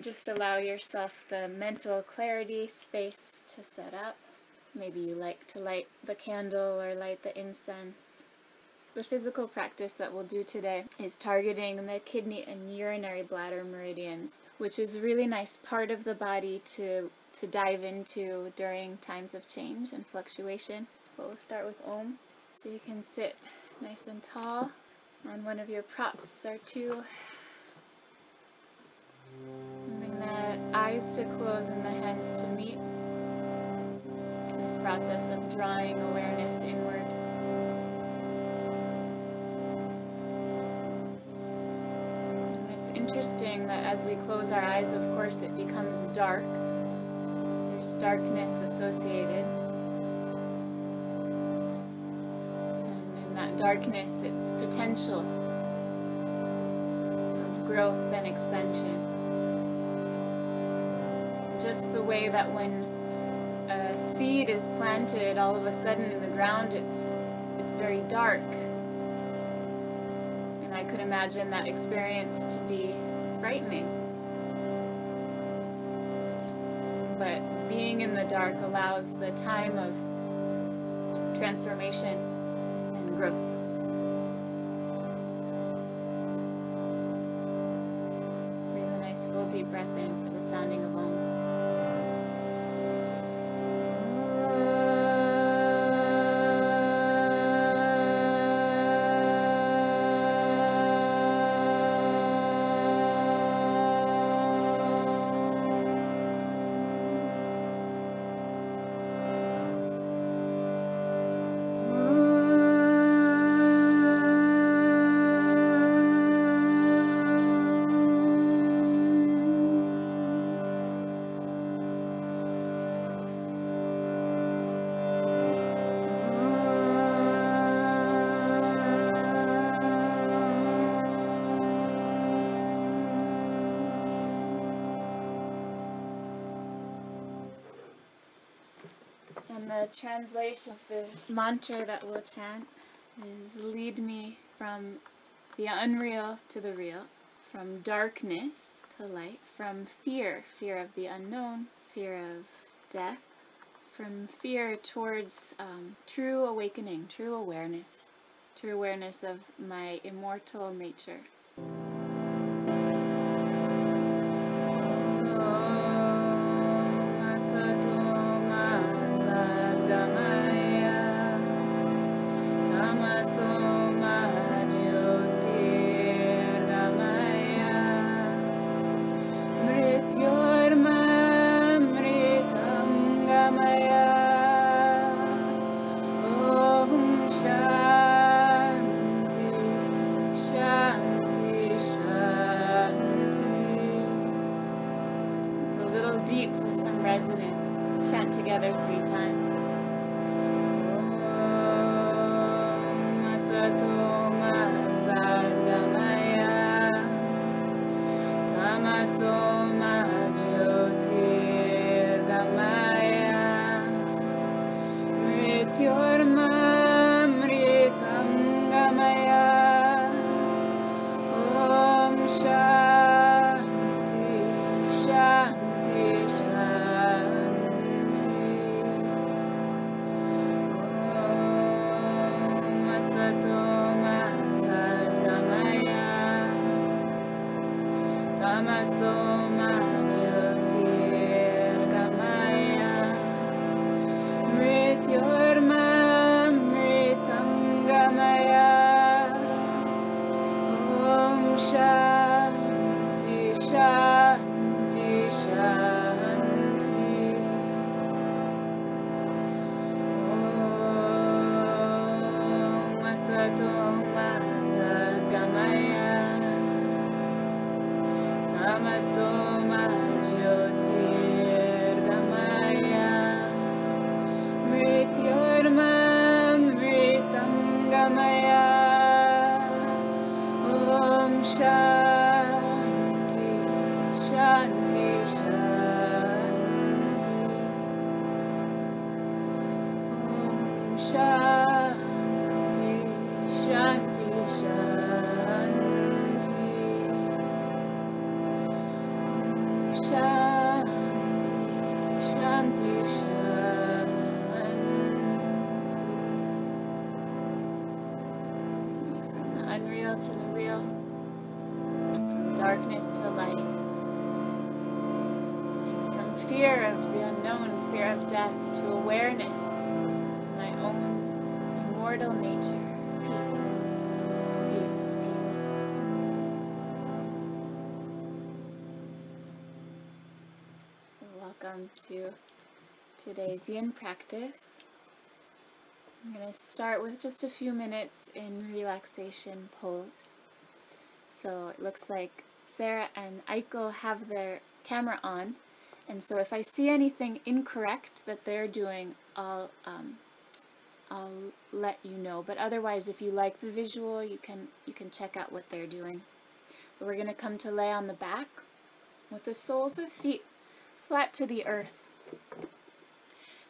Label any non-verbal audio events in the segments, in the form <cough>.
Just allow yourself the mental clarity space to set up. Maybe you like to light the candle or light the incense. The physical practice that we'll do today is targeting the kidney and urinary bladder meridians, which is a really nice part of the body to, to dive into during times of change and fluctuation. But we'll start with Om. So you can sit nice and tall on one of your props or two. Eyes to close and the hands to meet this process of drawing awareness inward. And it's interesting that as we close our eyes, of course, it becomes dark. There's darkness associated. And in that darkness, it's potential of growth and expansion. The way that when a seed is planted, all of a sudden in the ground it's it's very dark. And I could imagine that experience to be frightening. But being in the dark allows the time of transformation and growth. Breathe a nice full deep breath in for the sounding of Om. The translation of the mantra that we'll chant is lead me from the unreal to the real, from darkness to light, from fear, fear of the unknown, fear of death, from fear towards um, true awakening, true awareness, true awareness of my immortal nature. Today's practice. I'm going to start with just a few minutes in relaxation pose. So it looks like Sarah and Aiko have their camera on, and so if I see anything incorrect that they're doing, I'll um, I'll let you know. But otherwise, if you like the visual, you can you can check out what they're doing. But we're going to come to lay on the back with the soles of feet flat to the earth.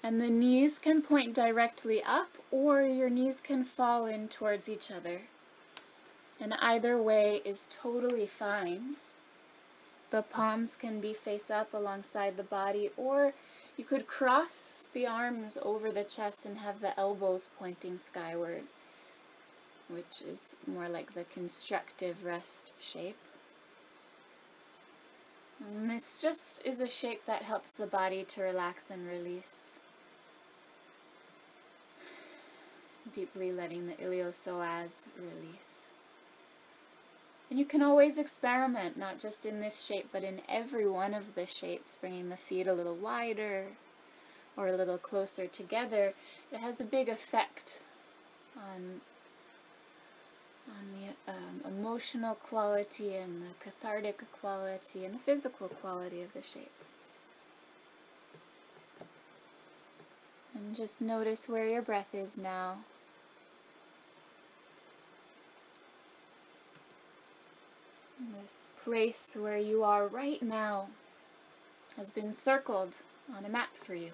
And the knees can point directly up or your knees can fall in towards each other. And either way is totally fine. The palms can be face up alongside the body or you could cross the arms over the chest and have the elbows pointing skyward, which is more like the constructive rest shape. And this just is a shape that helps the body to relax and release. Deeply letting the iliopsoas release. And you can always experiment, not just in this shape, but in every one of the shapes, bringing the feet a little wider or a little closer together. It has a big effect on, on the um, emotional quality and the cathartic quality and the physical quality of the shape. And just notice where your breath is now. This place where you are right now has been circled on a map for you.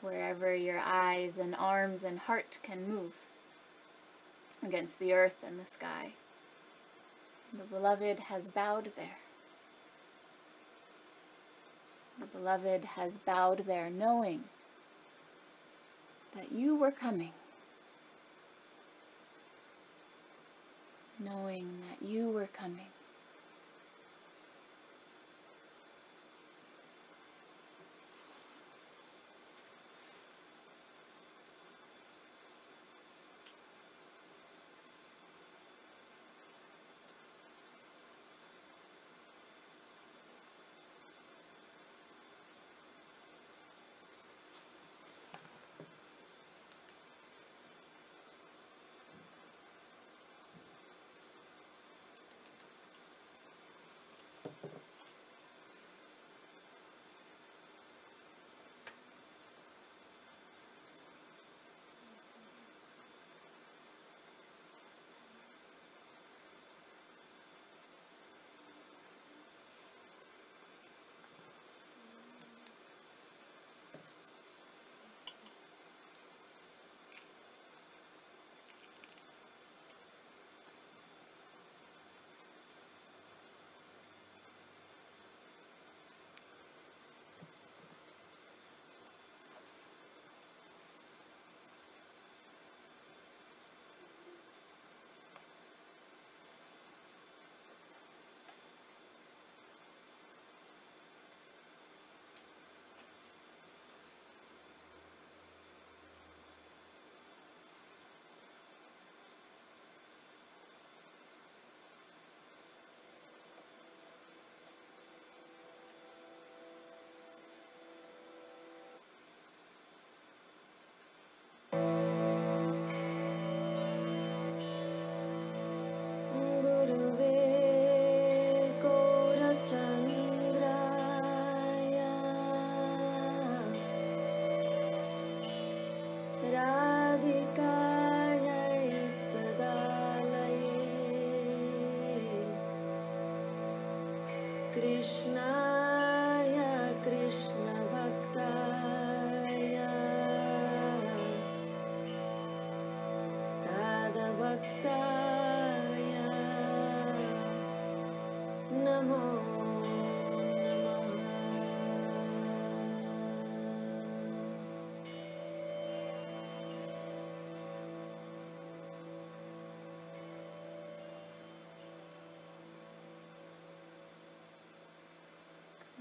Wherever your eyes and arms and heart can move against the earth and the sky. The beloved has bowed there. The beloved has bowed there knowing that you were coming. Knowing that you were coming.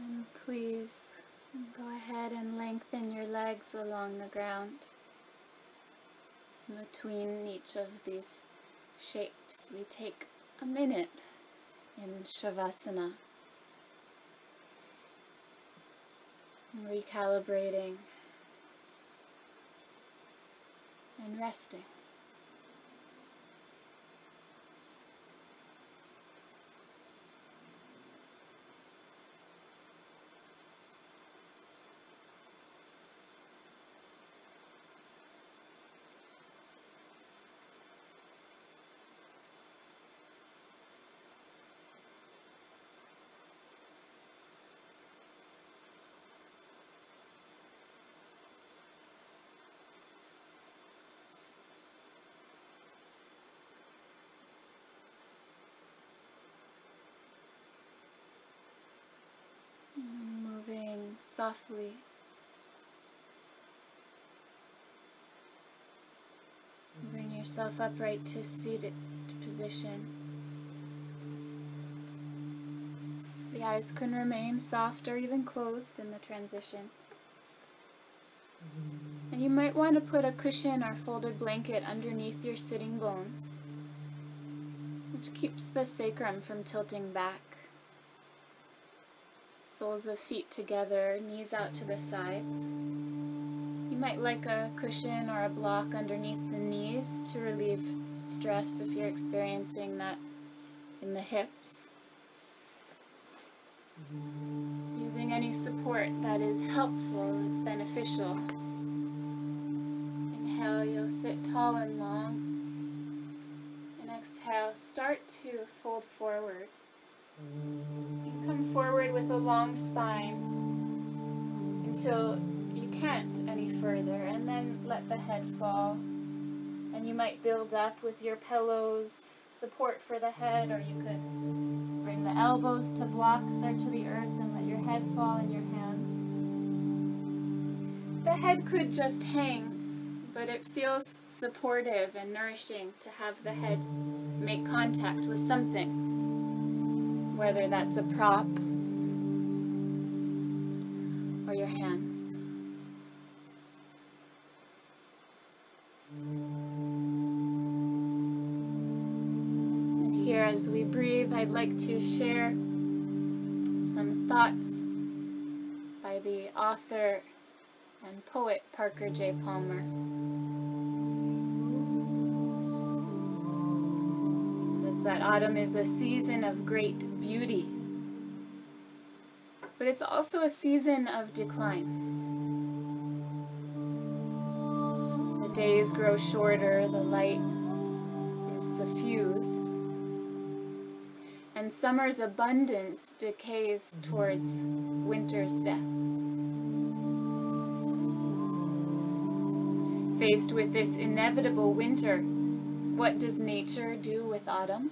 And please go ahead and lengthen your legs along the ground. Between each of these shapes, we take a minute in Shavasana. Recalibrating and resting. Moving softly. Bring yourself upright to seated position. The eyes can remain soft or even closed in the transition. And you might want to put a cushion or folded blanket underneath your sitting bones, which keeps the sacrum from tilting back. Soles of feet together, knees out to the sides. You might like a cushion or a block underneath the knees to relieve stress if you're experiencing that in the hips. Using any support that is helpful, it's beneficial. Inhale, you'll sit tall and long. And exhale, start to fold forward. You come forward with a long spine until you can't any further, and then let the head fall. And you might build up with your pillows, support for the head, or you could bring the elbows to blocks or to the earth and let your head fall in your hands. The head could just hang, but it feels supportive and nourishing to have the head make contact with something whether that's a prop or your hands. And here, as we breathe, I'd like to share some thoughts by the author and poet Parker J. Palmer. That autumn is a season of great beauty, but it's also a season of decline. The days grow shorter, the light is suffused, and summer's abundance decays towards winter's death. Faced with this inevitable winter, what does nature do with autumn?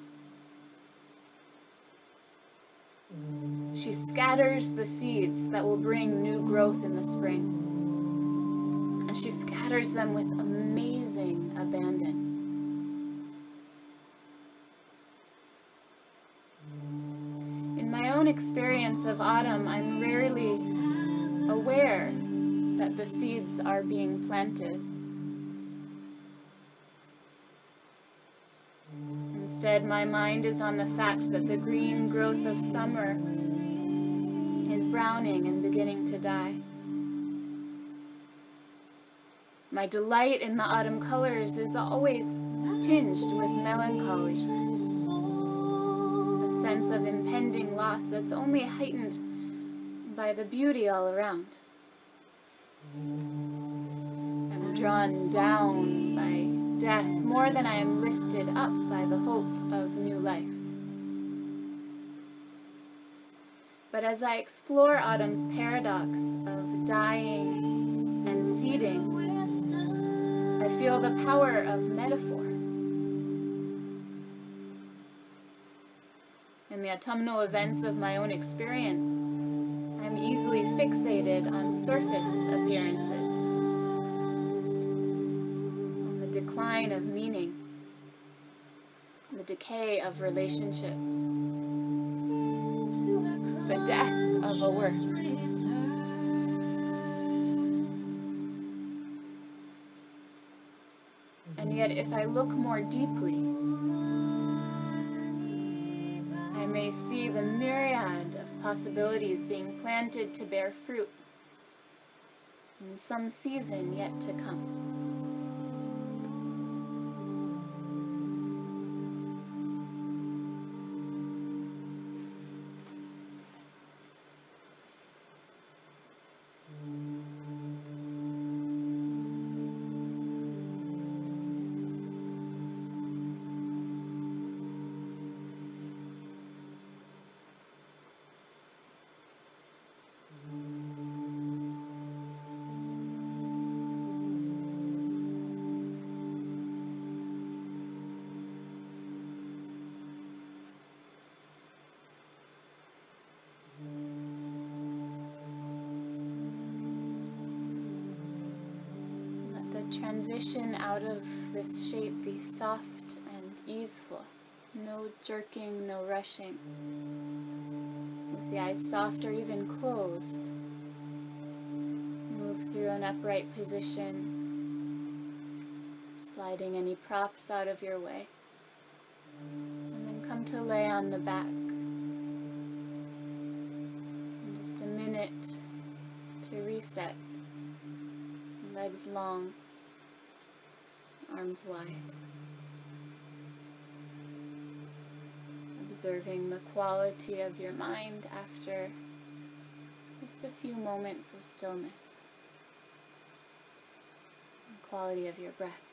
She scatters the seeds that will bring new growth in the spring. And she scatters them with amazing abandon. In my own experience of autumn, I'm rarely aware that the seeds are being planted. Instead, my mind is on the fact that the green growth of summer is browning and beginning to die. My delight in the autumn colors is always tinged with melancholy, a sense of impending loss that's only heightened by the beauty all around. I'm drawn down by death more than I am lifted up by the hope of new life. But as I explore autumn's paradox of dying and seeding, I feel the power of metaphor. In the autumnal events of my own experience, I'm easily fixated on surface appearances decline of meaning, the decay of relationships, the death of a work. And yet, if I look more deeply, I may see the myriad of possibilities being planted to bear fruit in some season yet to come. Soft and easeful. No jerking, no rushing. With the eyes soft or even closed, move through an upright position, sliding any props out of your way. And then come to lay on the back. In just a minute to reset. Legs long, arms wide. Observing the quality of your mind after just a few moments of stillness. The quality of your breath.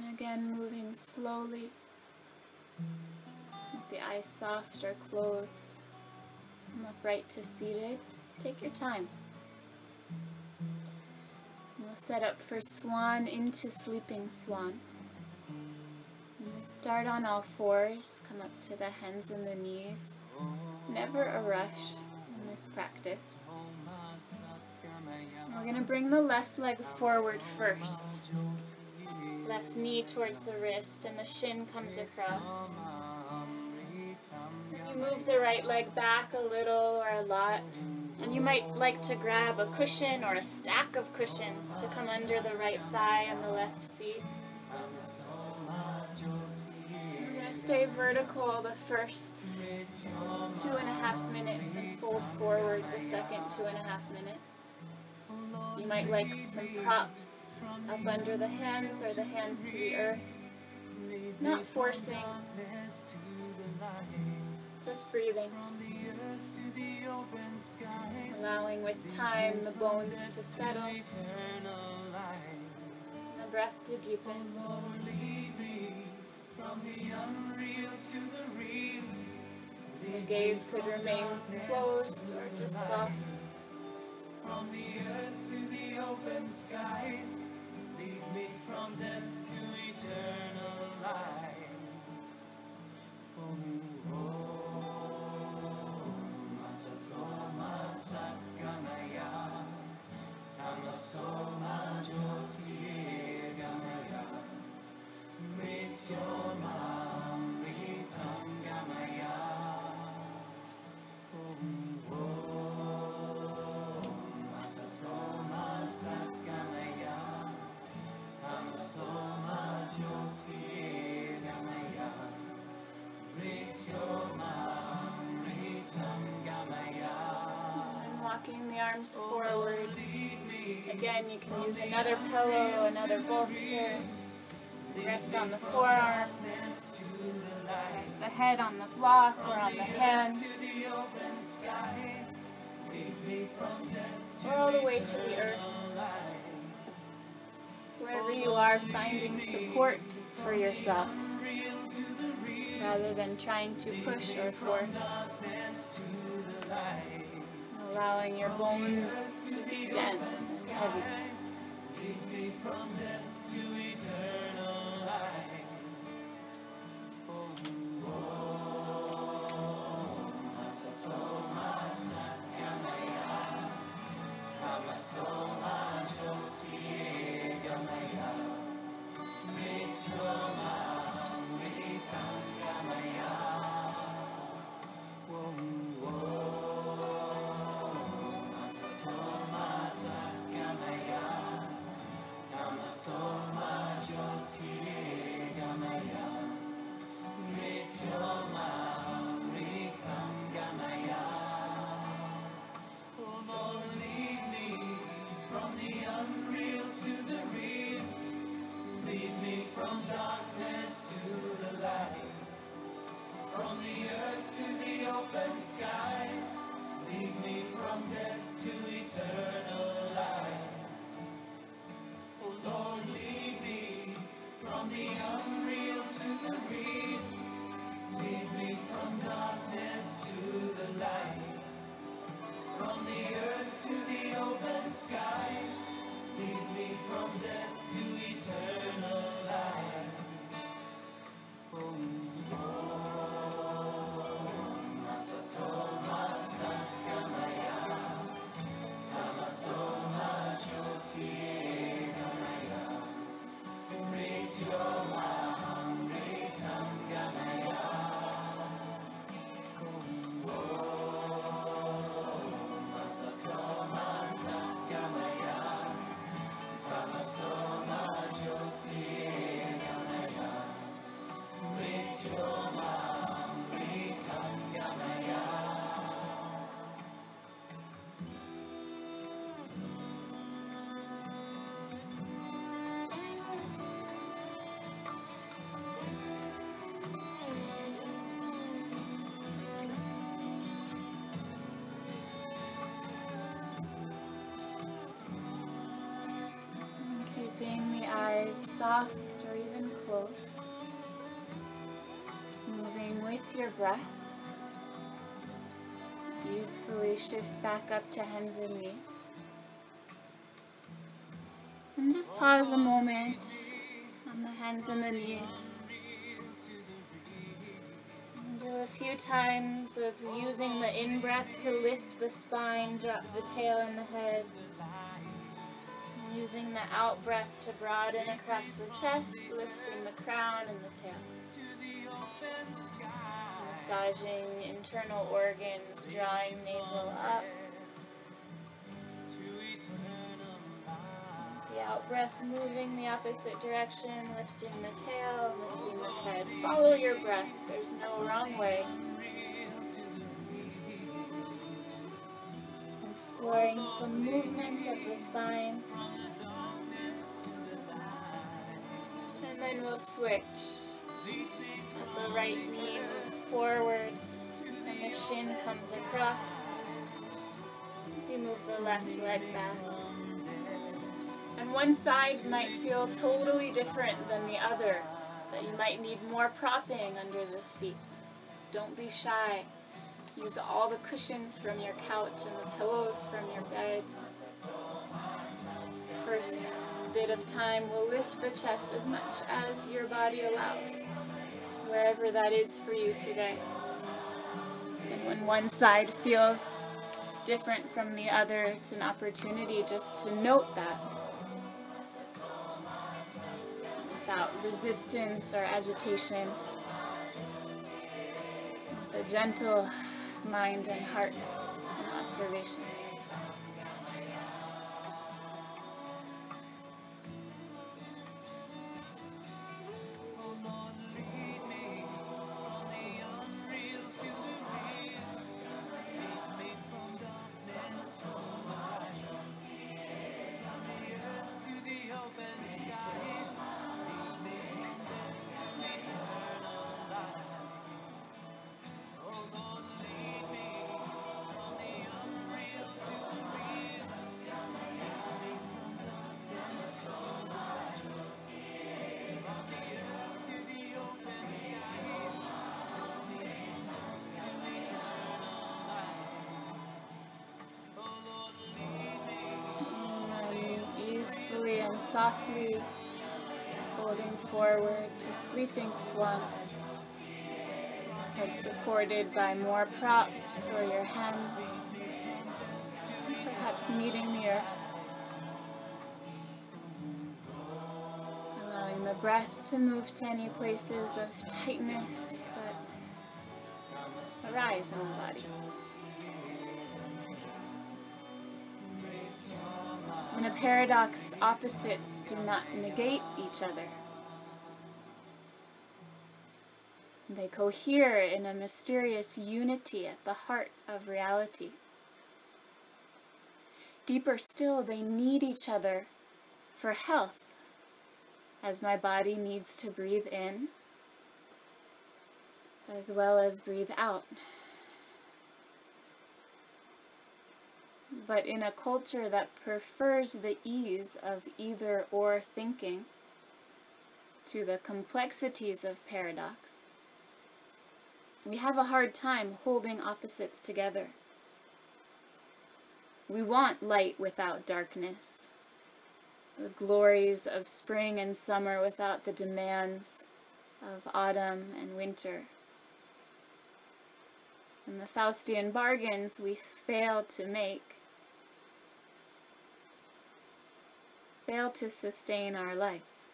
And again, moving slowly, with the eyes soft or closed. Come upright to seated. Take your time. We'll set up for swan into sleeping swan. Start on all fours, come up to the hands and the knees. Never a rush in this practice. We're going to bring the left leg forward first left knee towards the wrist and the shin comes across. You move the right leg back a little or a lot. And you might like to grab a cushion or a stack of cushions to come under the right thigh and the left seat. We're going to stay vertical the first two and a half minutes and fold forward the second two and a half minutes. You might like some props up under the hands or the hands to the earth. Not forcing, just breathing. Allowing with time the bones to settle, the breath to deepen. The gaze could remain closed or just soft. From the earth to the open skies, lead me from death to eternal life. Oh, oh, Masatoma Satgamaya, Tamasoma Jyotir Gamaya, walking the arms forward. Again, you can use another pillow, another bolster. Rest on the forearms. Rest the head on the block or on the hands. Or all the way to the earth. Wherever you are, finding support for yourself rather than trying to push or force. Allowing your bones to be dense and heavy. Eyes soft or even closed. Moving with your breath. Easefully shift back up to hands and knees. And just pause a moment on the hands and the knees. And do a few times of using the in breath to lift the spine, drop the tail and the head. Using the out breath to broaden across the chest, lifting the crown and the tail. Massaging internal organs, drawing navel up. The out breath moving the opposite direction, lifting the tail, lifting the head. Follow your breath, there's no wrong way. Exploring some movement of the spine. We'll switch. The right knee moves forward and the shin comes across. so you move the left leg back. And one side might feel totally different than the other, that you might need more propping under the seat. Don't be shy. Use all the cushions from your couch and the pillows from your bed. First bit of time will lift the chest as much as your body allows, wherever that is for you today. And when one side feels different from the other, it's an opportunity just to note that without resistance or agitation, with a gentle mind and heart and observation. Gracefully and softly folding forward to sleeping swan. Head supported by more props or your hands, perhaps meeting the earth. Allowing the breath to move to any places of tightness that arise in the body. Paradox, opposites do not negate each other. They cohere in a mysterious unity at the heart of reality. Deeper still, they need each other for health, as my body needs to breathe in as well as breathe out. But in a culture that prefers the ease of either or thinking to the complexities of paradox, we have a hard time holding opposites together. We want light without darkness, the glories of spring and summer without the demands of autumn and winter. And the Faustian bargains we fail to make fail to sustain our lives.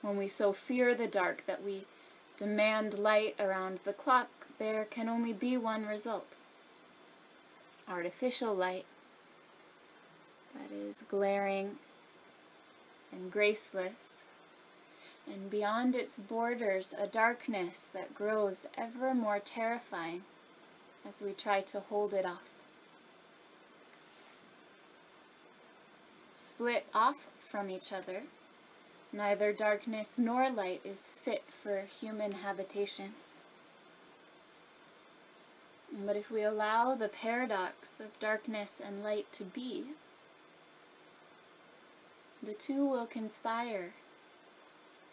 When we so fear the dark that we demand light around the clock, there can only be one result artificial light that is glaring and graceless, and beyond its borders, a darkness that grows ever more terrifying as we try to hold it off. Split off from each other, neither darkness nor light is fit for human habitation. But if we allow the paradox of darkness and light to be, the two will conspire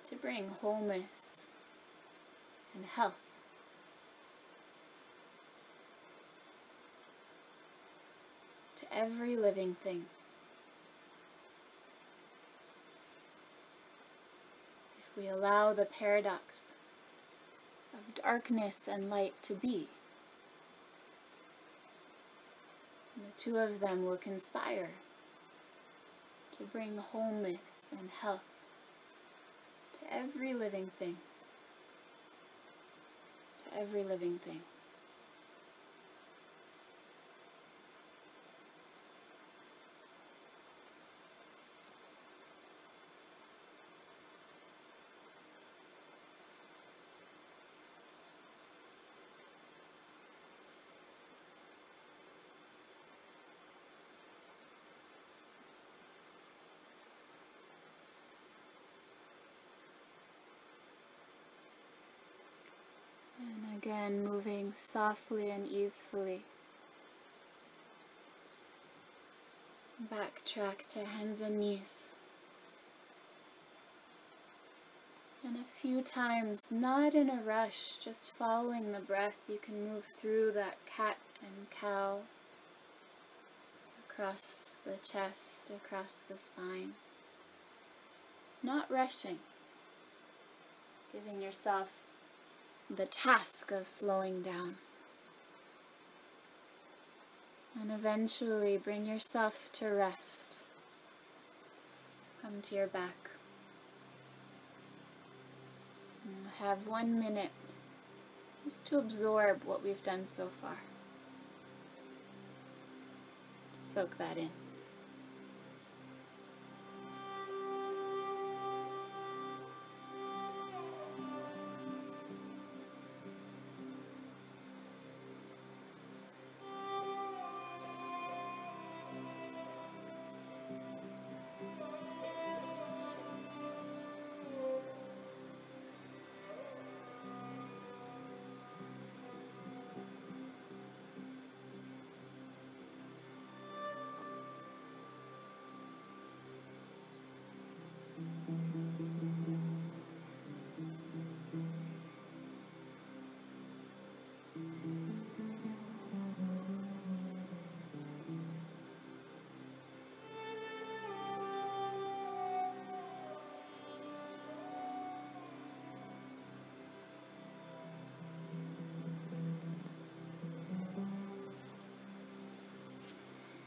to bring wholeness and health. To every living thing. We allow the paradox of darkness and light to be, the two of them will conspire to bring wholeness and health to every living thing. To every living thing. And again, moving softly and easefully. Backtrack to hands and knees. And a few times, not in a rush, just following the breath, you can move through that cat and cow across the chest, across the spine. Not rushing, giving yourself the task of slowing down. And eventually bring yourself to rest. Come to your back. And have one minute just to absorb what we've done so far. Soak that in.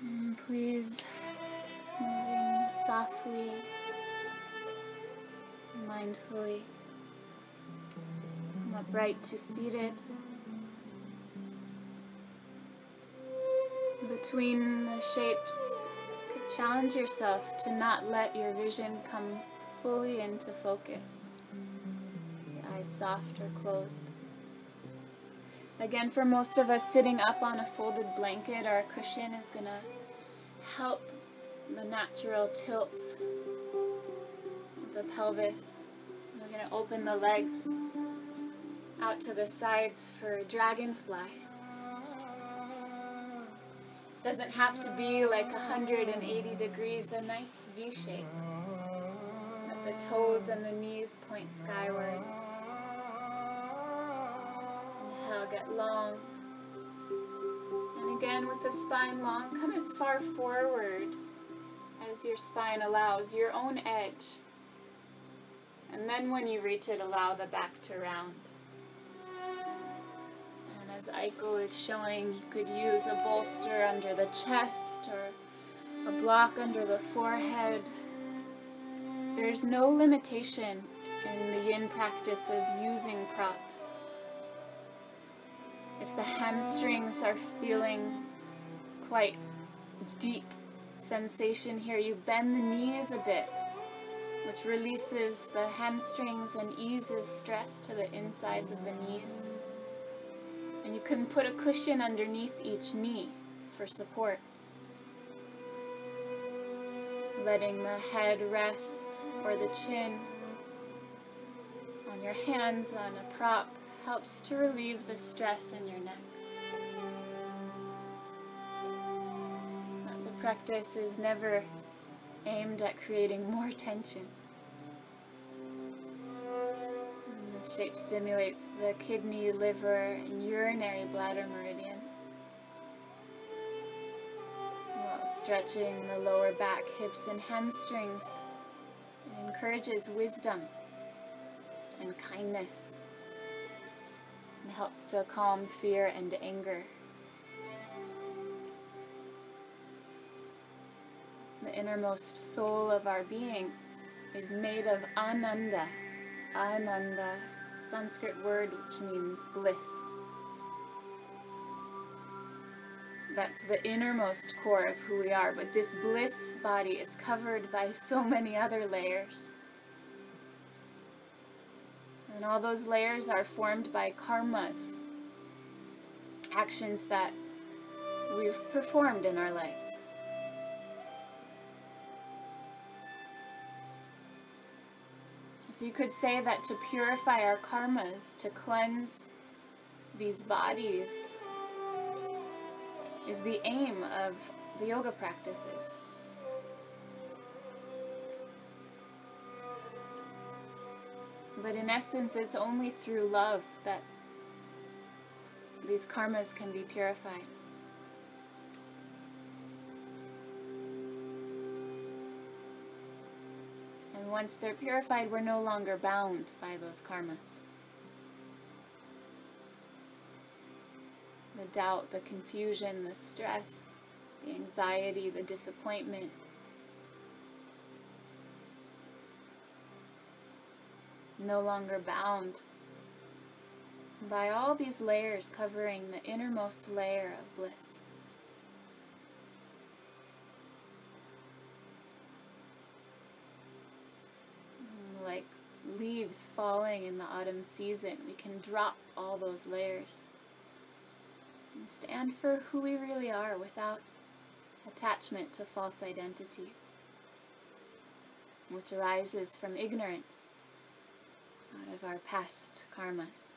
Mm, please moving softly mindfully, from upright to seated. Between the shapes, challenge yourself to not let your vision come fully into focus. The eyes soft or closed. Again, for most of us, sitting up on a folded blanket or a cushion is going to help the natural tilt of the pelvis. Going to open the legs out to the sides for a dragonfly. Doesn't have to be like 180 degrees, a nice V shape. Let the toes and the knees point skyward. Inhale, get long. And again, with the spine long, come as far forward as your spine allows, your own edge. And then when you reach it, allow the back to round. And as Aiko is showing, you could use a bolster under the chest or a block under the forehead. There's no limitation in the yin practice of using props. If the hamstrings are feeling quite deep sensation here, you bend the knees a bit, which releases the hamstrings and eases stress to the insides of the knees. And you can put a cushion underneath each knee for support. Letting the head rest or the chin on your hands on a prop helps to relieve the stress in your neck. The practice is never aimed at creating more tension. And the shape stimulates the kidney, liver, and urinary bladder meridians while stretching the lower back, hips, and hamstrings. It encourages wisdom and kindness and helps to calm fear and anger. The innermost soul of our being is made of ananda. Ananda, Sanskrit word which means bliss. That's the innermost core of who we are, but this bliss body is covered by so many other layers. And all those layers are formed by karmas, actions that we've performed in our lives. So you could say that to purify our karmas, to cleanse these bodies, is the aim of the yoga practices. But in essence, it's only through love that these karmas can be purified. Once they're purified, we're no longer bound by those karmas. The doubt, the confusion, the stress, the anxiety, the disappointment, no longer bound by all these layers covering the innermost layer of bliss. Like leaves falling in the autumn season, we can drop all those layers and stand for who we really are without attachment to false identity, which arises from ignorance out of our past karmas.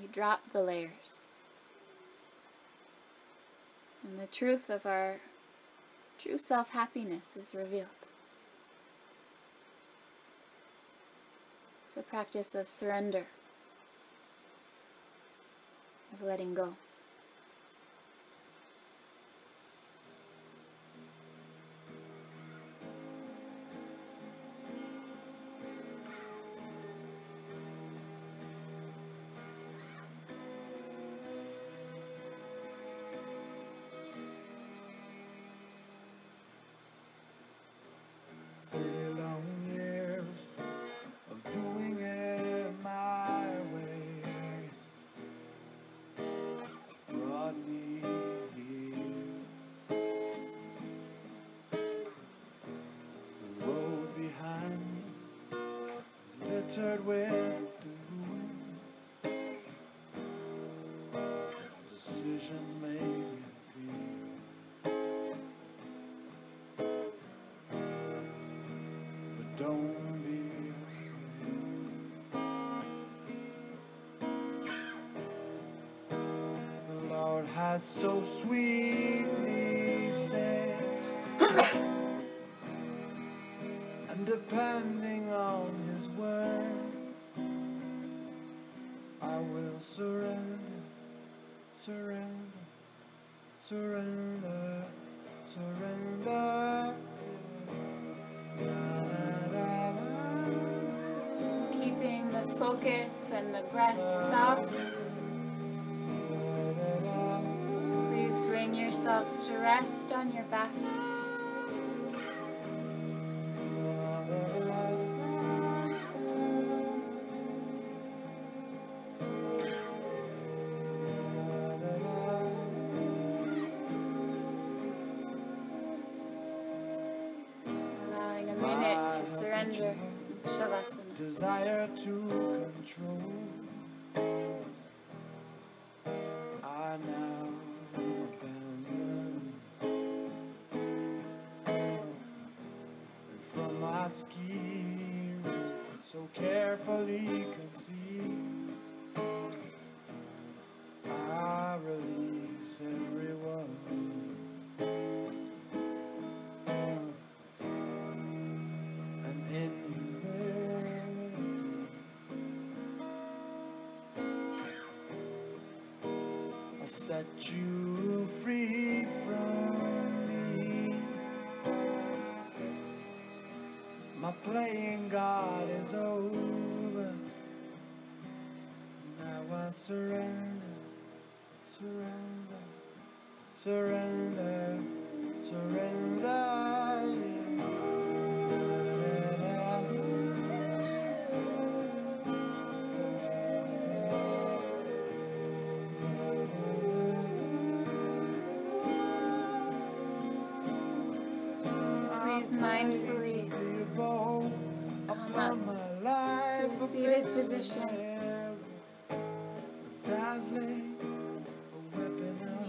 We drop the layers. And the truth of our true self happiness is revealed. It's a practice of surrender, of letting go. Don't be afraid. The Lord has so sweetly said, <coughs> and depending on His word. I will surrender, surrender, surrender, focus and the breath soft. Please bring yourselves to rest on your back. Schemes, so carefully conceived, I release everyone. And in humility, I set you My playing God is over. Now I surrender, surrender, surrender, surrender. Mindfully up to a seated position.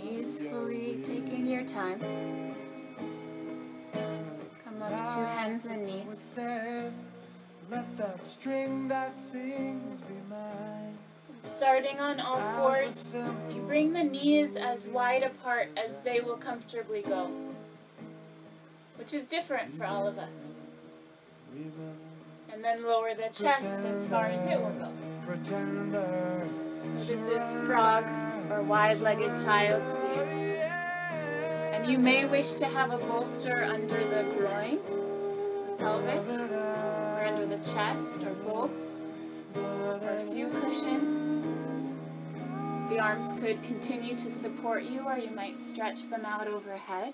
Easefully taking your time. Come up to hands and knees. Let that string that sings be mine. Starting on all fours, you bring the knees as wide apart as they will comfortably go, which is different for all of us. Then lower the chest as far as it will go. This is frog or wide-legged child's seat. And you may wish to have a bolster under the groin, pelvis, or under the chest, or both, or a few cushions. The arms could continue to support you, or you might stretch them out overhead.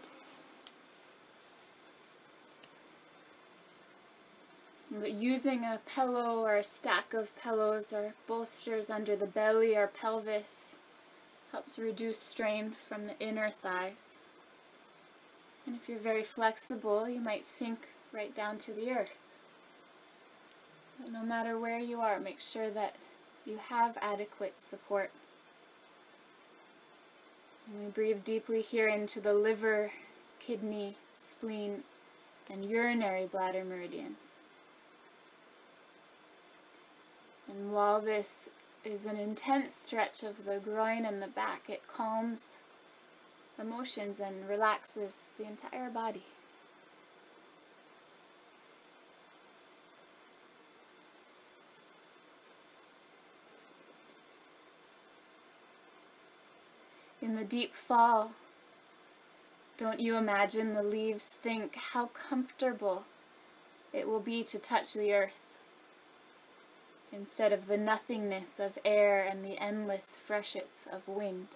Using a pillow or a stack of pillows or bolsters under the belly or pelvis helps reduce strain from the inner thighs. And if you're very flexible, you might sink right down to the earth. But no matter where you are, make sure that you have adequate support. And we breathe deeply here into the liver, kidney, spleen, and urinary bladder meridians. And while this is an intense stretch of the groin and the back, it calms emotions and relaxes the entire body. In the deep fall, don't you imagine the leaves think how comfortable it will be to touch the earth instead of the nothingness of air and the endless freshets of wind.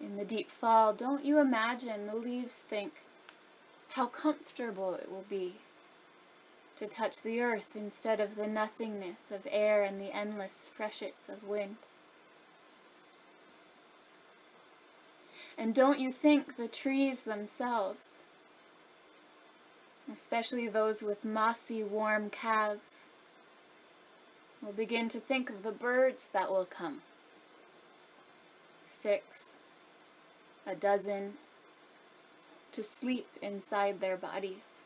In the deep fall, don't you imagine the leaves think how comfortable it will be to touch the earth instead of the nothingness of air and the endless freshets of wind? And don't you think the trees themselves, especially those with mossy, warm calves, We'll begin to think of the birds that will come. Six, a dozen, to sleep inside their bodies.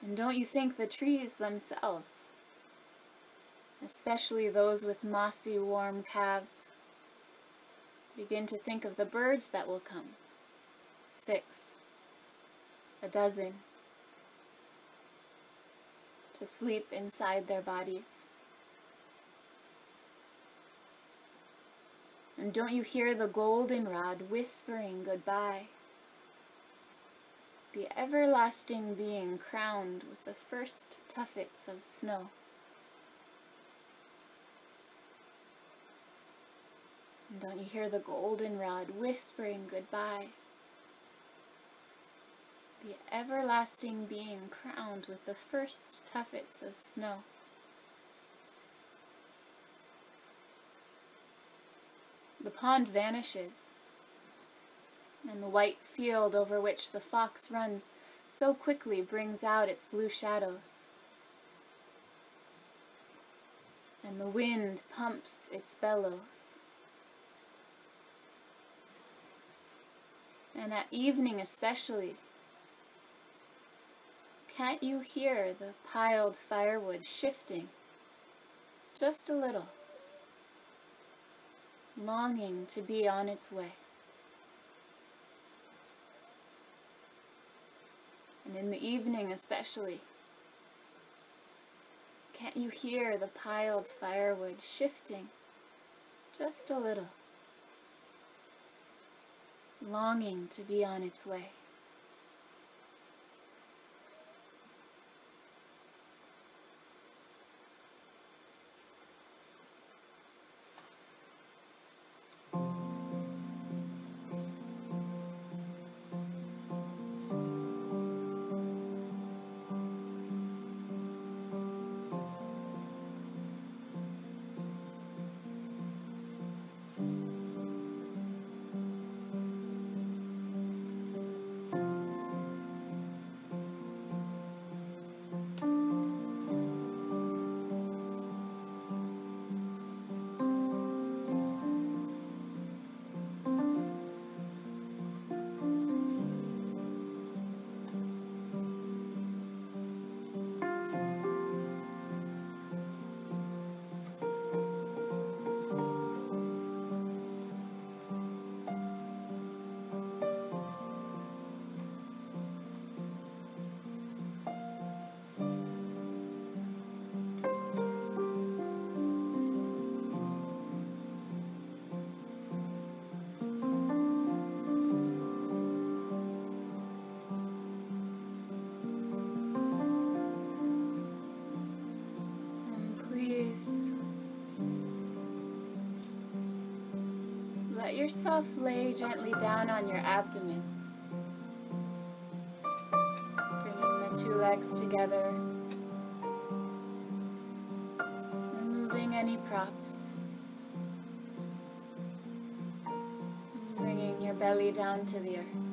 And don't you think the trees themselves, especially those with mossy, warm calves, begin to think of the birds that will come? Six, a dozen, to sleep inside their bodies. And don't you hear the goldenrod whispering goodbye? The everlasting being crowned with the first tuffets of snow. And don't you hear the goldenrod whispering goodbye? The everlasting being crowned with the first tuffets of snow. The pond vanishes, and the white field over which the fox runs so quickly brings out its blue shadows. And the wind pumps its bellows. And at evening especially, can't you hear the piled firewood shifting just a little? longing to be on its way. And in the evening especially, can't you hear the piled firewood shifting just a little, longing to be on its way? Let yourself lay gently down on your abdomen, bringing the two legs together, removing any props, bringing your belly down to the earth.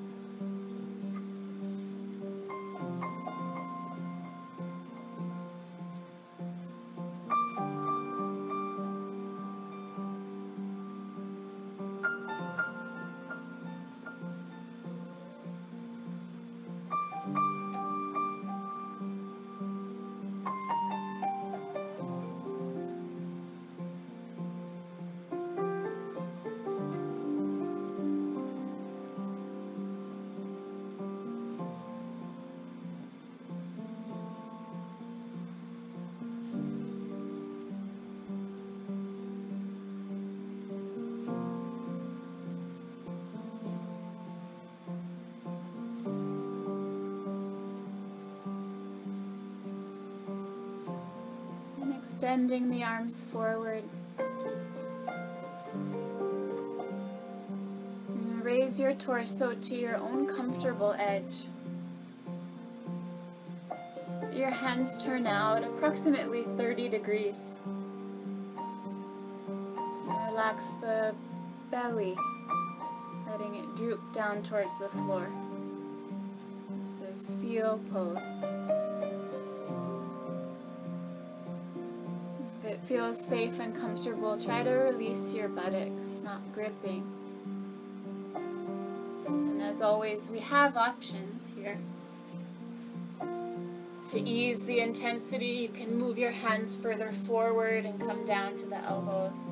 Extending the arms forward. Raise your torso to your own comfortable edge. Your hands turn out approximately 30 degrees. Relax the belly, letting it droop down towards the floor. It's the seal pose. Feels safe and comfortable, try to release your buttocks, not gripping. And as always, we have options here. To ease the intensity, you can move your hands further forward and come down to the elbows.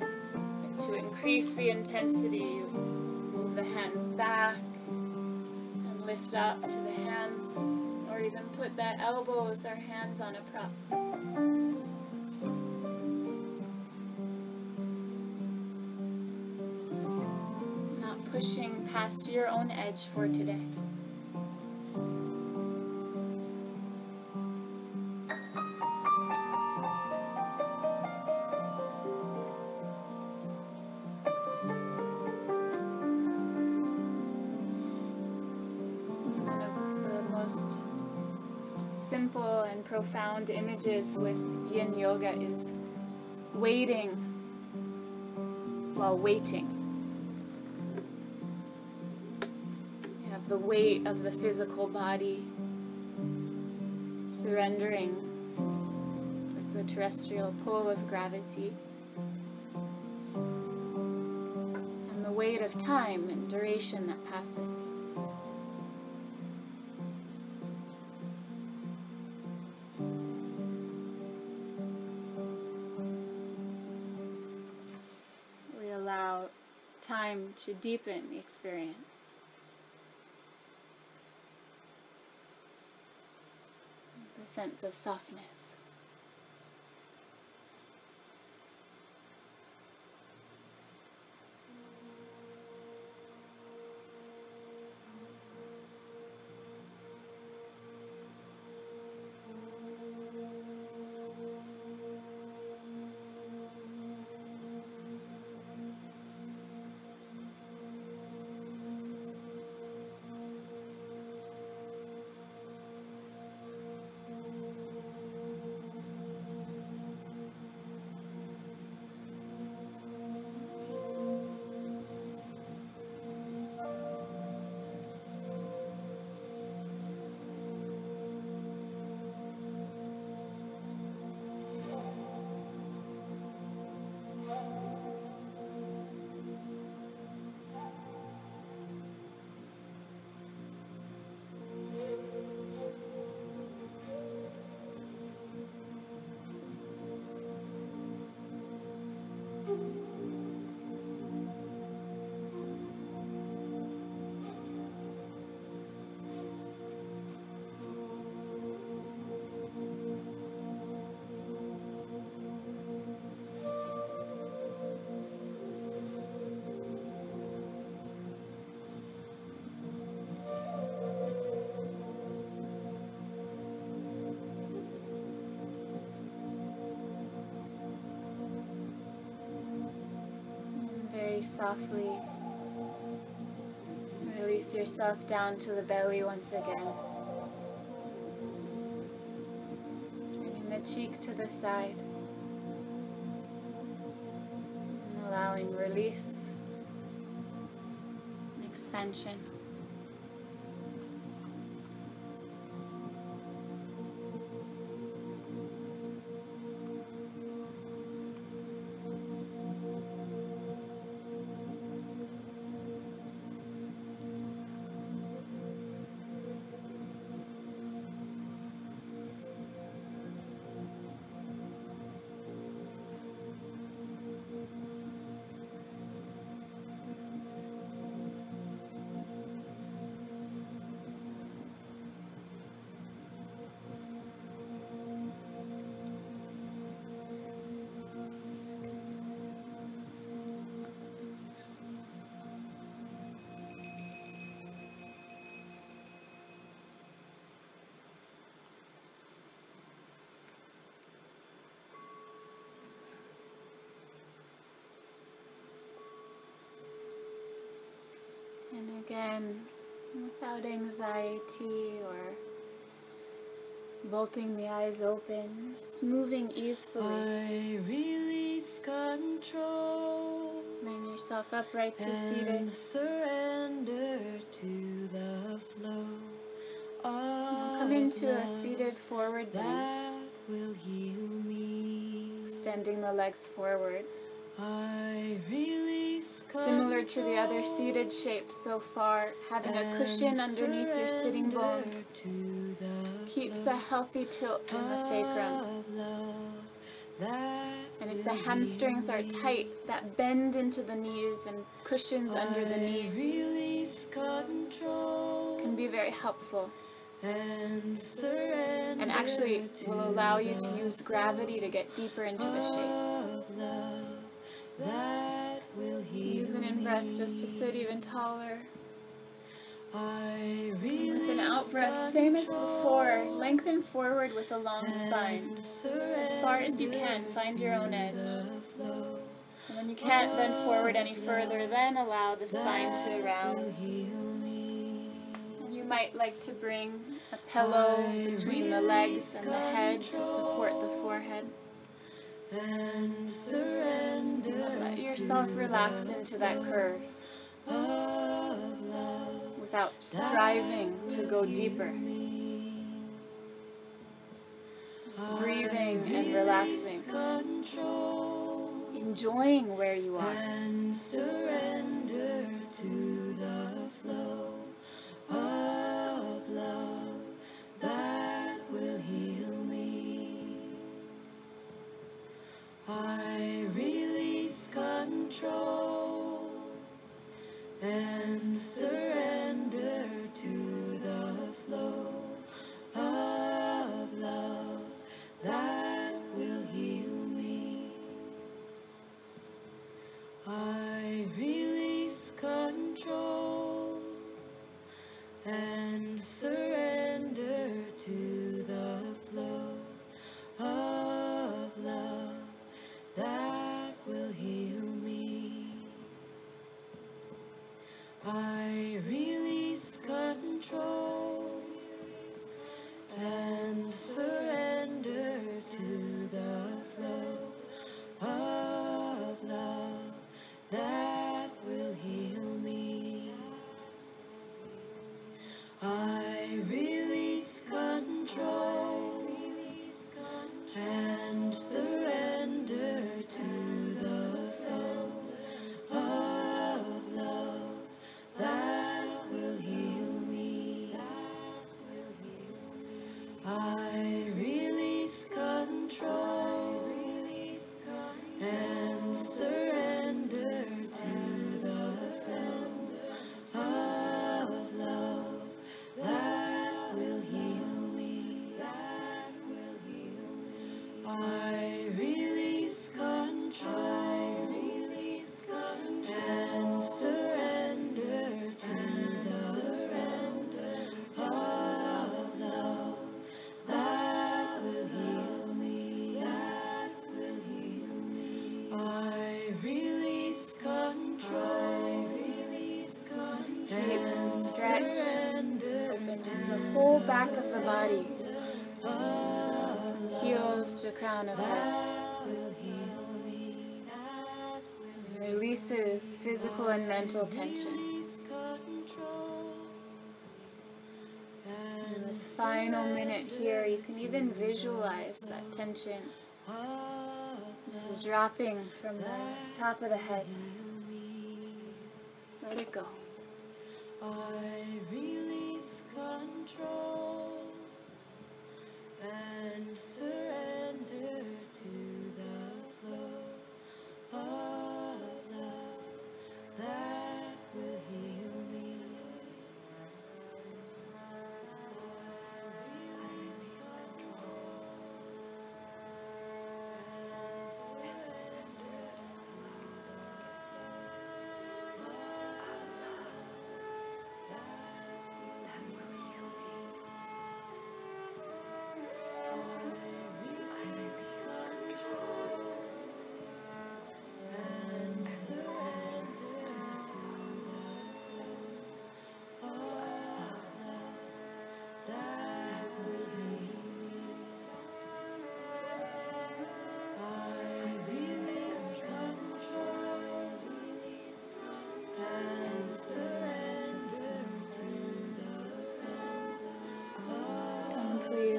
And to increase the intensity, you move the hands back and lift up to the hands, or even put the elbows or hands on a prop. Your own edge for today. Simple and profound images with yin yoga is waiting while waiting. The weight of the physical body surrendering towards the terrestrial pull of gravity. And the weight of time and duration that passes. We allow time to deepen the experience. The sense of softness. Softly release yourself down to the belly once again. Turning the cheek to the side. And allowing release and expansion. And without anxiety or bolting the eyes open, just moving easily. I release control Bring yourself upright to seated. surrender to the flow Come into a seated forward bend. will heal me. extending the legs forward. I release Similar to the other seated shapes so far, having a cushion underneath your sitting bones keeps a healthy tilt in the sacrum. of love that And if the hamstrings are tight, that bend into the knees and cushions under the knees can be very helpful and and actually will allow you to use gravity to get deeper into the shape. In breath just to sit even taller. With an out breath, same as before, lengthen forward with a long spine. As far as you can, find your own edge. And when you can't bend forward any further, then allow the spine to round. And you might like to bring a pillow between the legs and the head to support the forehead. And surrender let yourself relax into that curve without striving to go deeper. Just breathing and relaxing, enjoying where you are. and surrender to the flow I release control and surrender to the flow of love that will heal me. I release control and surrender physical and mental tension. In this final minute here, you can even visualize that tension just dropping from the top of the head. Let it go. I release control and surrender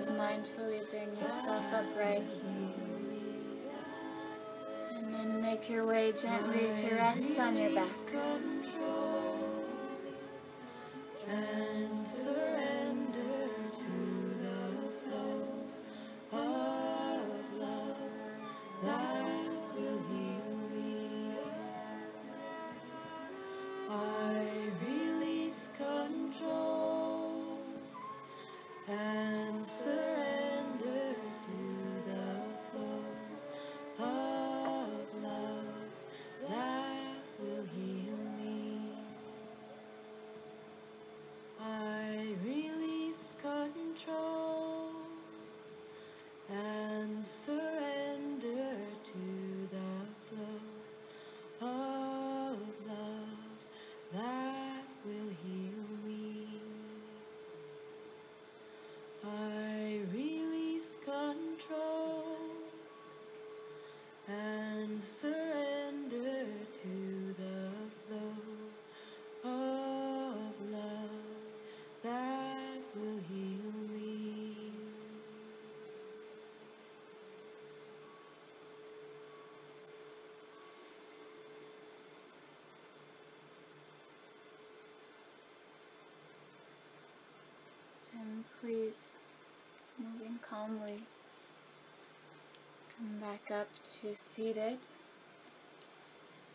is mindfully bring yourself upright. And then make your way gently to rest on your back. Please, moving calmly, come back up to seated.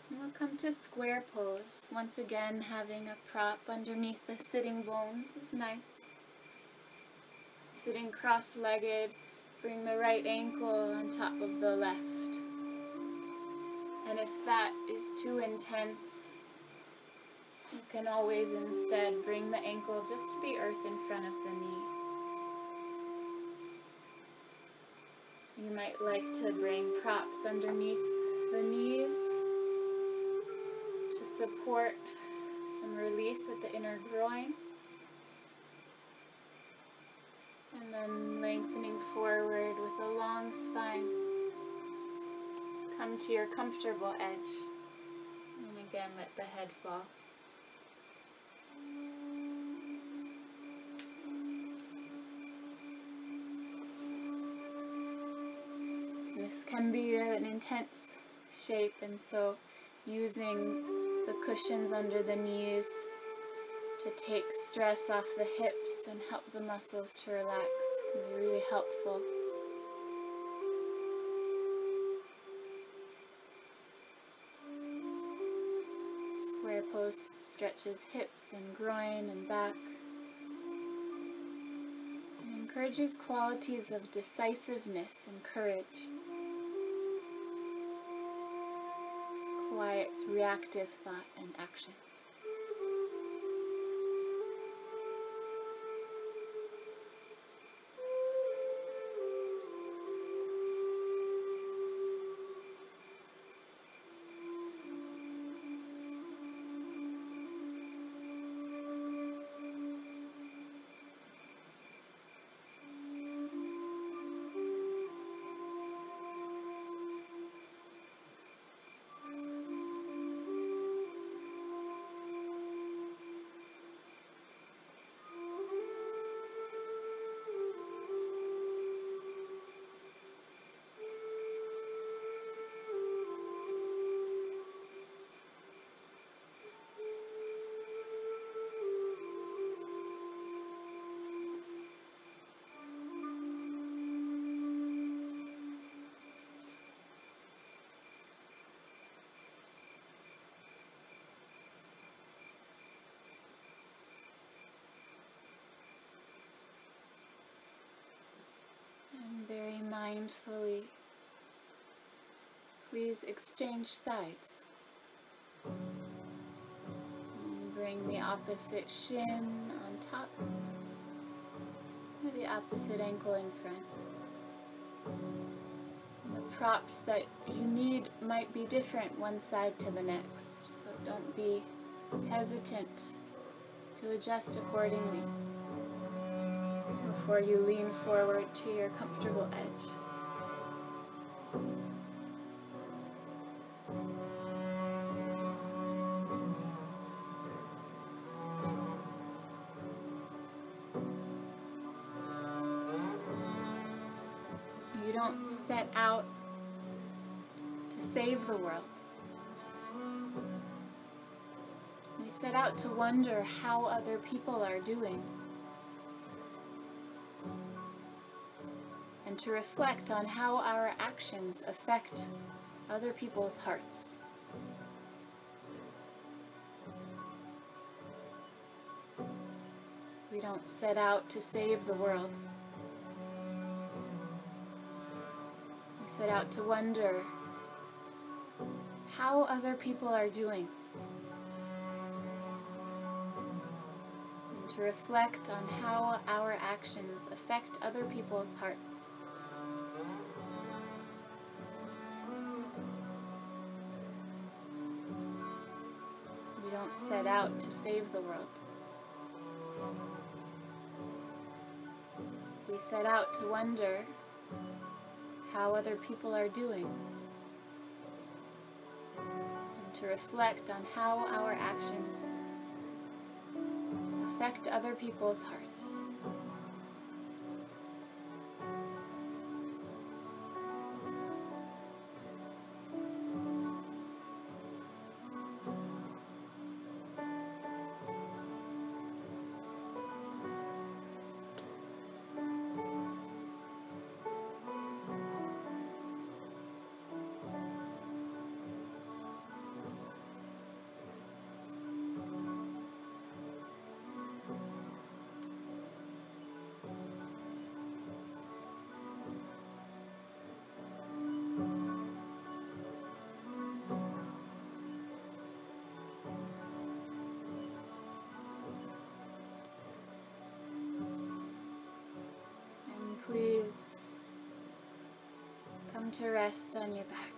And we'll come to square pose. Once again, having a prop underneath the sitting bones is nice. Sitting cross legged, bring the right ankle on top of the left. And if that is too intense, you can always instead bring the ankle just to the earth in front of the knee. You might like to bring props underneath the knees to support some release at the inner groin. And then lengthening forward with a long spine. Come to your comfortable edge. And again, let the head fall. This can be an intense shape, and so using the cushions under the knees to take stress off the hips and help the muscles to relax can be really helpful. Square pose stretches hips and groin and back. And encourages qualities of decisiveness and courage. Quiets reactive thought and action. Mindfully, please exchange sides. And bring the opposite shin on top, or the opposite ankle in front. And the props that you need might be different one side to the next, so don't be hesitant to adjust accordingly before you lean forward to your comfortable edge. The world. We set out to wonder how other people are doing and to reflect on how our actions affect other people's hearts. We don't set out to save the world. We set out to wonder how other people are doing. And to reflect on how our actions affect other people's hearts. We don't set out to save the world. We set out to wonder how other people are doing to reflect on how our actions affect other people's hearts. Rest on your back.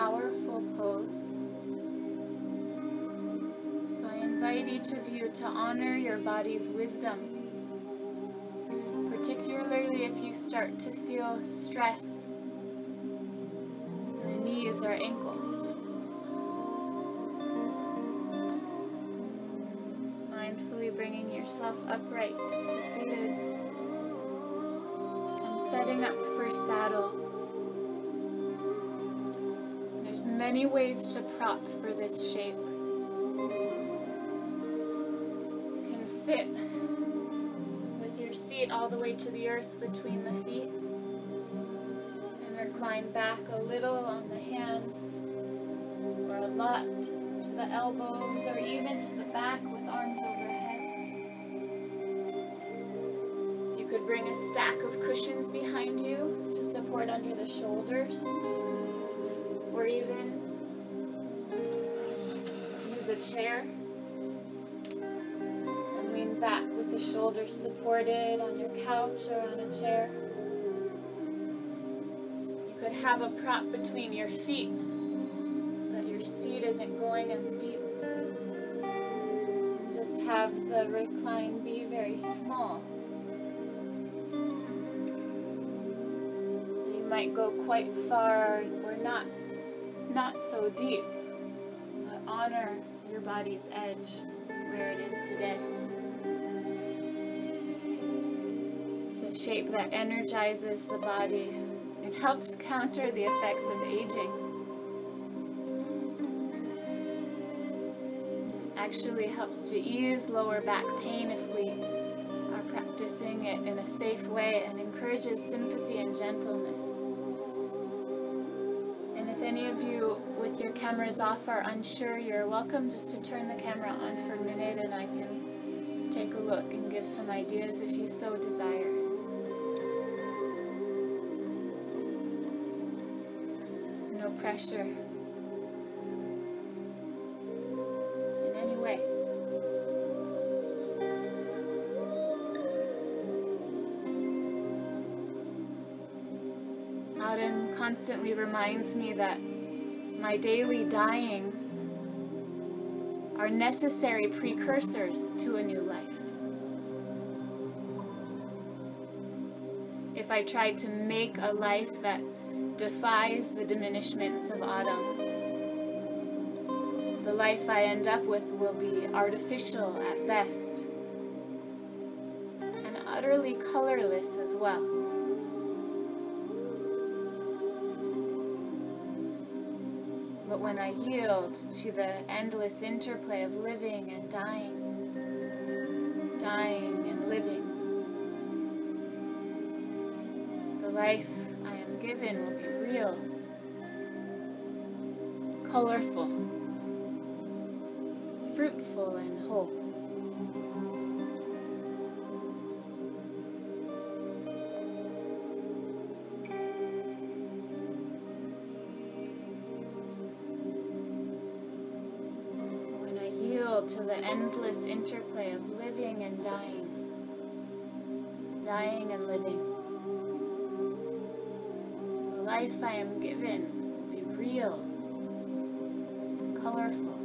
Powerful pose. So I invite each of you to honor your body's wisdom, particularly if you start to feel stress in the knees or ankles. Mindfully bringing yourself upright to seated and setting up for saddle. Many ways to prop for this shape. You can sit with your seat all the way to the earth between the feet and recline back a little on the hands or a lot to the elbows or even to the back with arms overhead. You could bring a stack of cushions behind you to support under the shoulders or even chair and lean back with the shoulders supported on your couch or on a chair. You could have a prop between your feet, but your seat isn't going as deep. Just have the recline be very small. So you might go quite far or not not so deep, but honor your body's edge where it is today. It's a shape that energizes the body and helps counter the effects of aging. It actually helps to ease lower back pain if we are practicing it in a safe way and encourages sympathy and gentleness. If any of you with your cameras off are unsure, you're welcome just to turn the camera on for a minute and I can take a look and give some ideas if you so desire. No pressure. Constantly reminds me that my daily dyings are necessary precursors to a new life. If I try to make a life that defies the diminishments of autumn, the life I end up with will be artificial at best and utterly colorless as well. When I yield to the endless interplay of living and dying, dying and living, the life I am given will be real, colorful, fruitful, and whole. And living, the life I am given will be real, and colorful,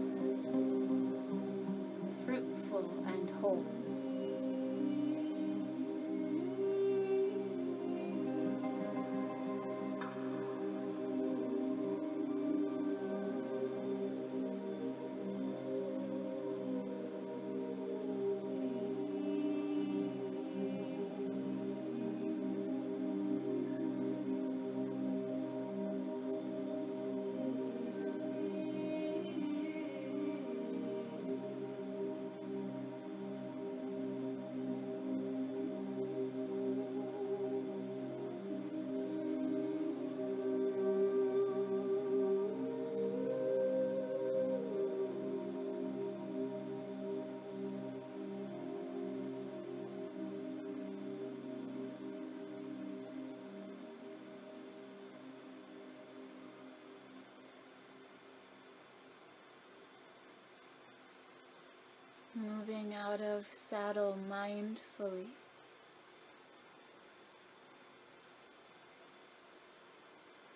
Moving out of saddle mindfully.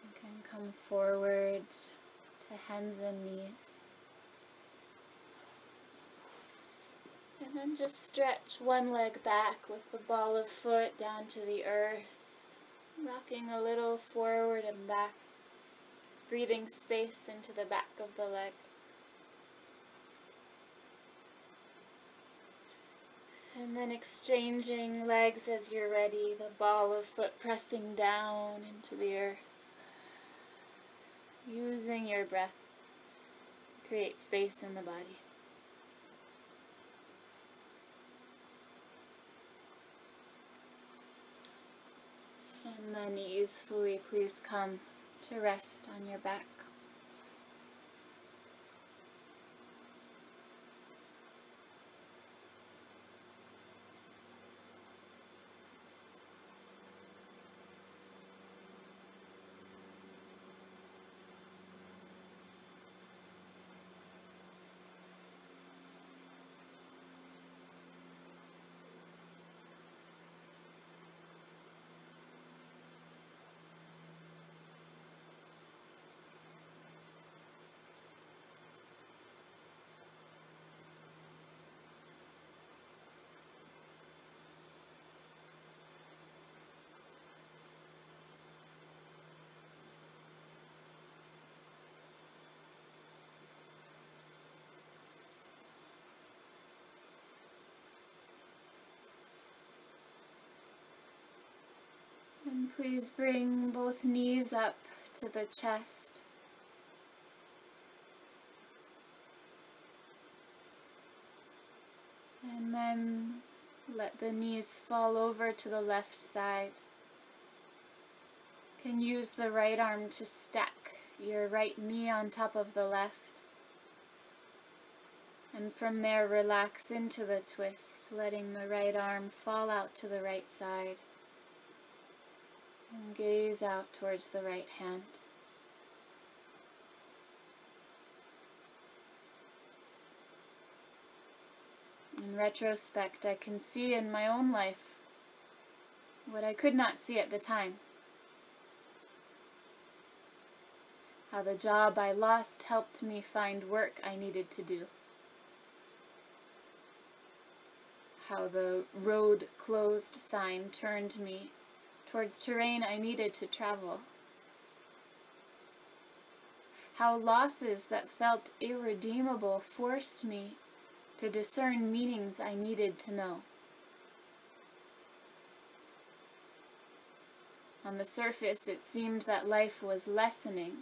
You can come forward to hands and knees. And then just stretch one leg back with the ball of foot down to the earth, rocking a little forward and back, breathing space into the back of the leg. And then exchanging legs as you're ready, the ball of foot pressing down into the earth. Using your breath create space in the body. And the knees fully please come to rest on your back. And please bring both knees up to the chest. And then let the knees fall over to the left side. Can use the right arm to stack your right knee on top of the left. And from there, relax into the twist, letting the right arm fall out to the right side. And gaze out towards the right hand. In retrospect, I can see in my own life what I could not see at the time. How the job I lost helped me find work I needed to do. How the road closed sign turned me towards terrain I needed to travel. How losses that felt irredeemable forced me to discern meanings I needed to know. On the surface, it seemed that life was lessening,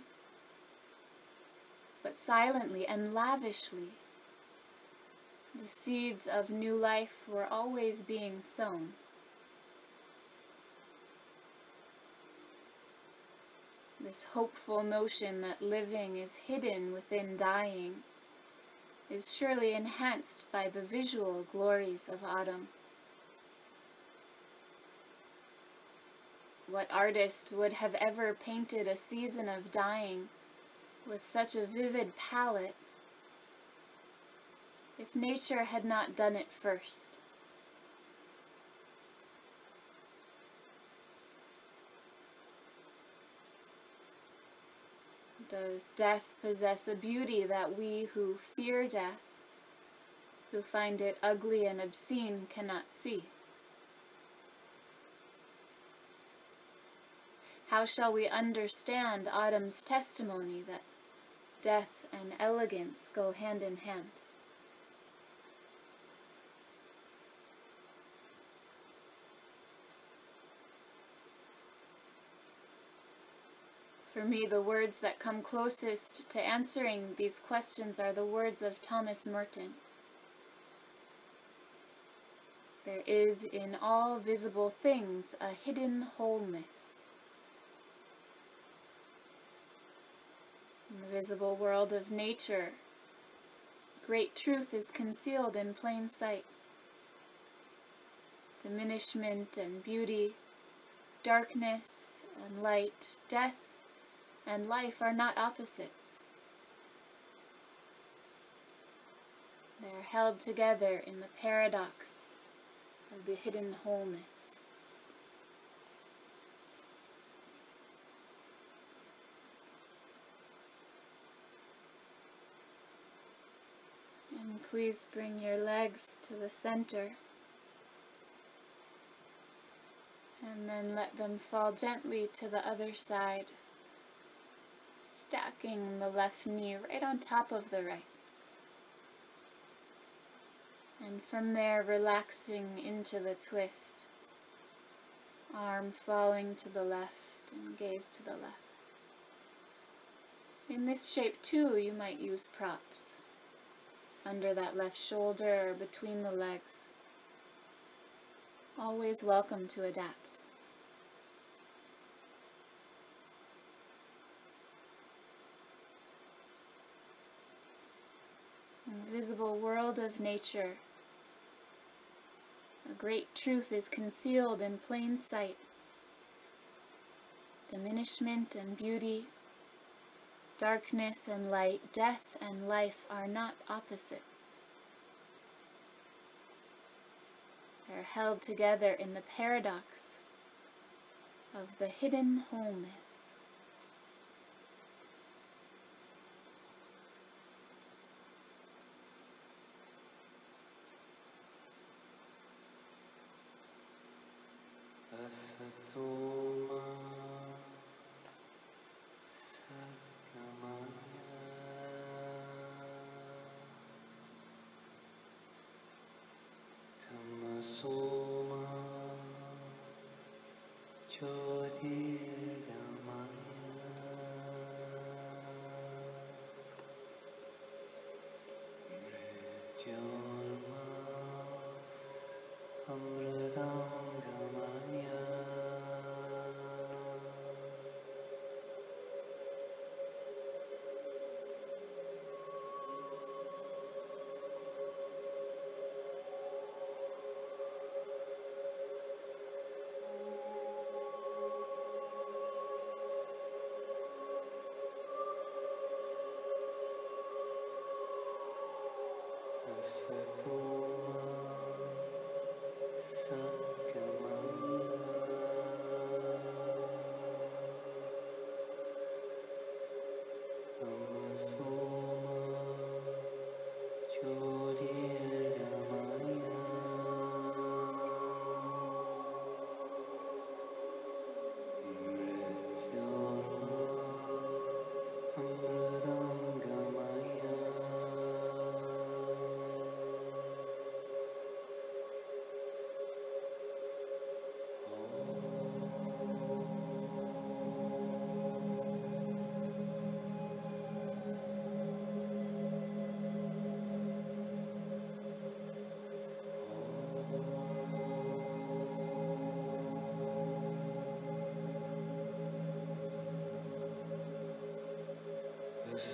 but silently and lavishly, the seeds of new life were always being sown. This hopeful notion that living is hidden within dying is surely enhanced by the visual glories of autumn. What artist would have ever painted a season of dying with such a vivid palette if nature had not done it first? Does death possess a beauty that we who fear death, who find it ugly and obscene, cannot see? How shall we understand autumn's testimony that death and elegance go hand in hand? For me, the words that come closest to answering these questions are the words of Thomas Merton. There is in all visible things a hidden wholeness. In the visible world of nature, great truth is concealed in plain sight. Diminishment and beauty, darkness and light, death and life are not opposites. They are held together in the paradox of the hidden wholeness. And please bring your legs to the center. And then let them fall gently to the other side stacking the left knee right on top of the right. And from there, relaxing into the twist. Arm falling to the left and gaze to the left. In this shape, too, you might use props. Under that left shoulder or between the legs. Always welcome to adapt. Invisible world of nature. A great truth is concealed in plain sight. Diminishment and beauty, darkness and light, death and life are not opposites. They are held together in the paradox of the hidden wholeness. Oh.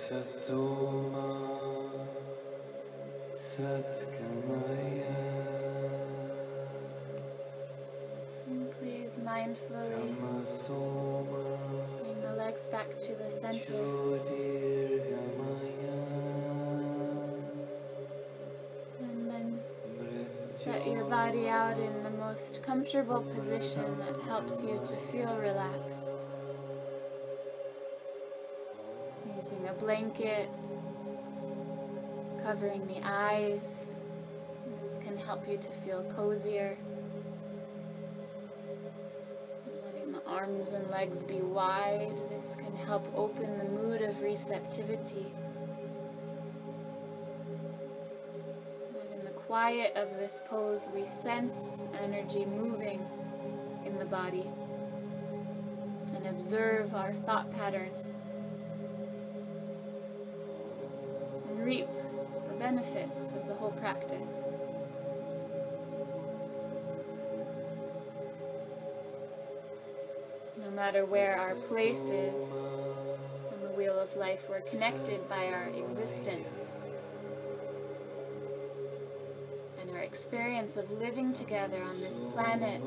Satoma And please mindfully bring the legs back to the center. And then set your body out in the most comfortable position that helps you to feel relaxed. Blanket, covering the eyes. This can help you to feel cozier. Letting the arms and legs be wide. This can help open the mood of receptivity. In the quiet of this pose, we sense energy moving in the body and observe our thought patterns practice. No matter where our place is on the wheel of life, we're connected by our existence and our experience of living together on this planet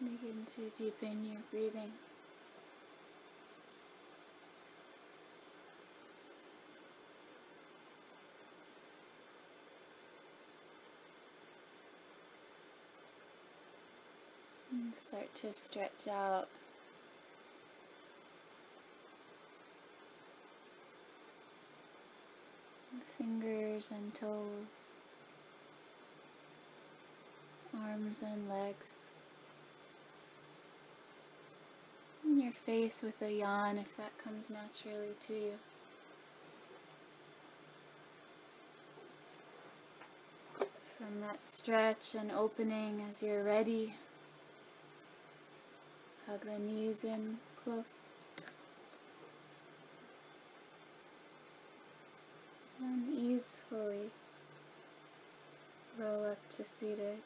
Begin to deepen your breathing. And start to stretch out. Fingers and toes, arms and legs. And your face with a yawn if that comes naturally to you. From that stretch and opening as you're ready, hug the knees in close. And easefully roll up to seated.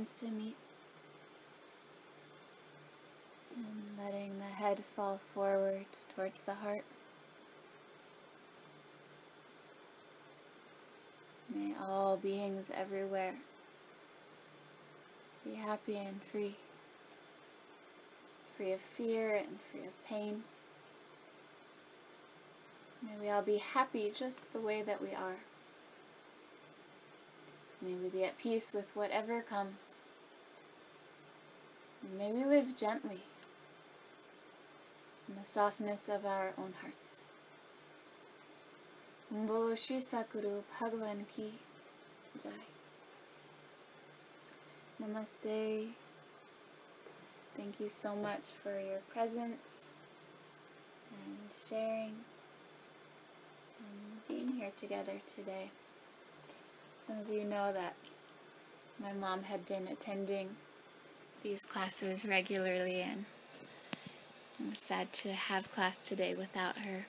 Hands to meet and letting the head fall forward towards the heart. May all beings everywhere be happy and free, free of fear and free of pain. May we all be happy just the way that we are. May we be at peace with whatever comes. May we live gently in the softness of our own hearts. Shri Sakuru Bhagavan Ki Jai. Namaste. Thank you so much for your presence and sharing and being here together today. Some of you know that my mom had been attending these classes regularly and I'm sad to have class today without her.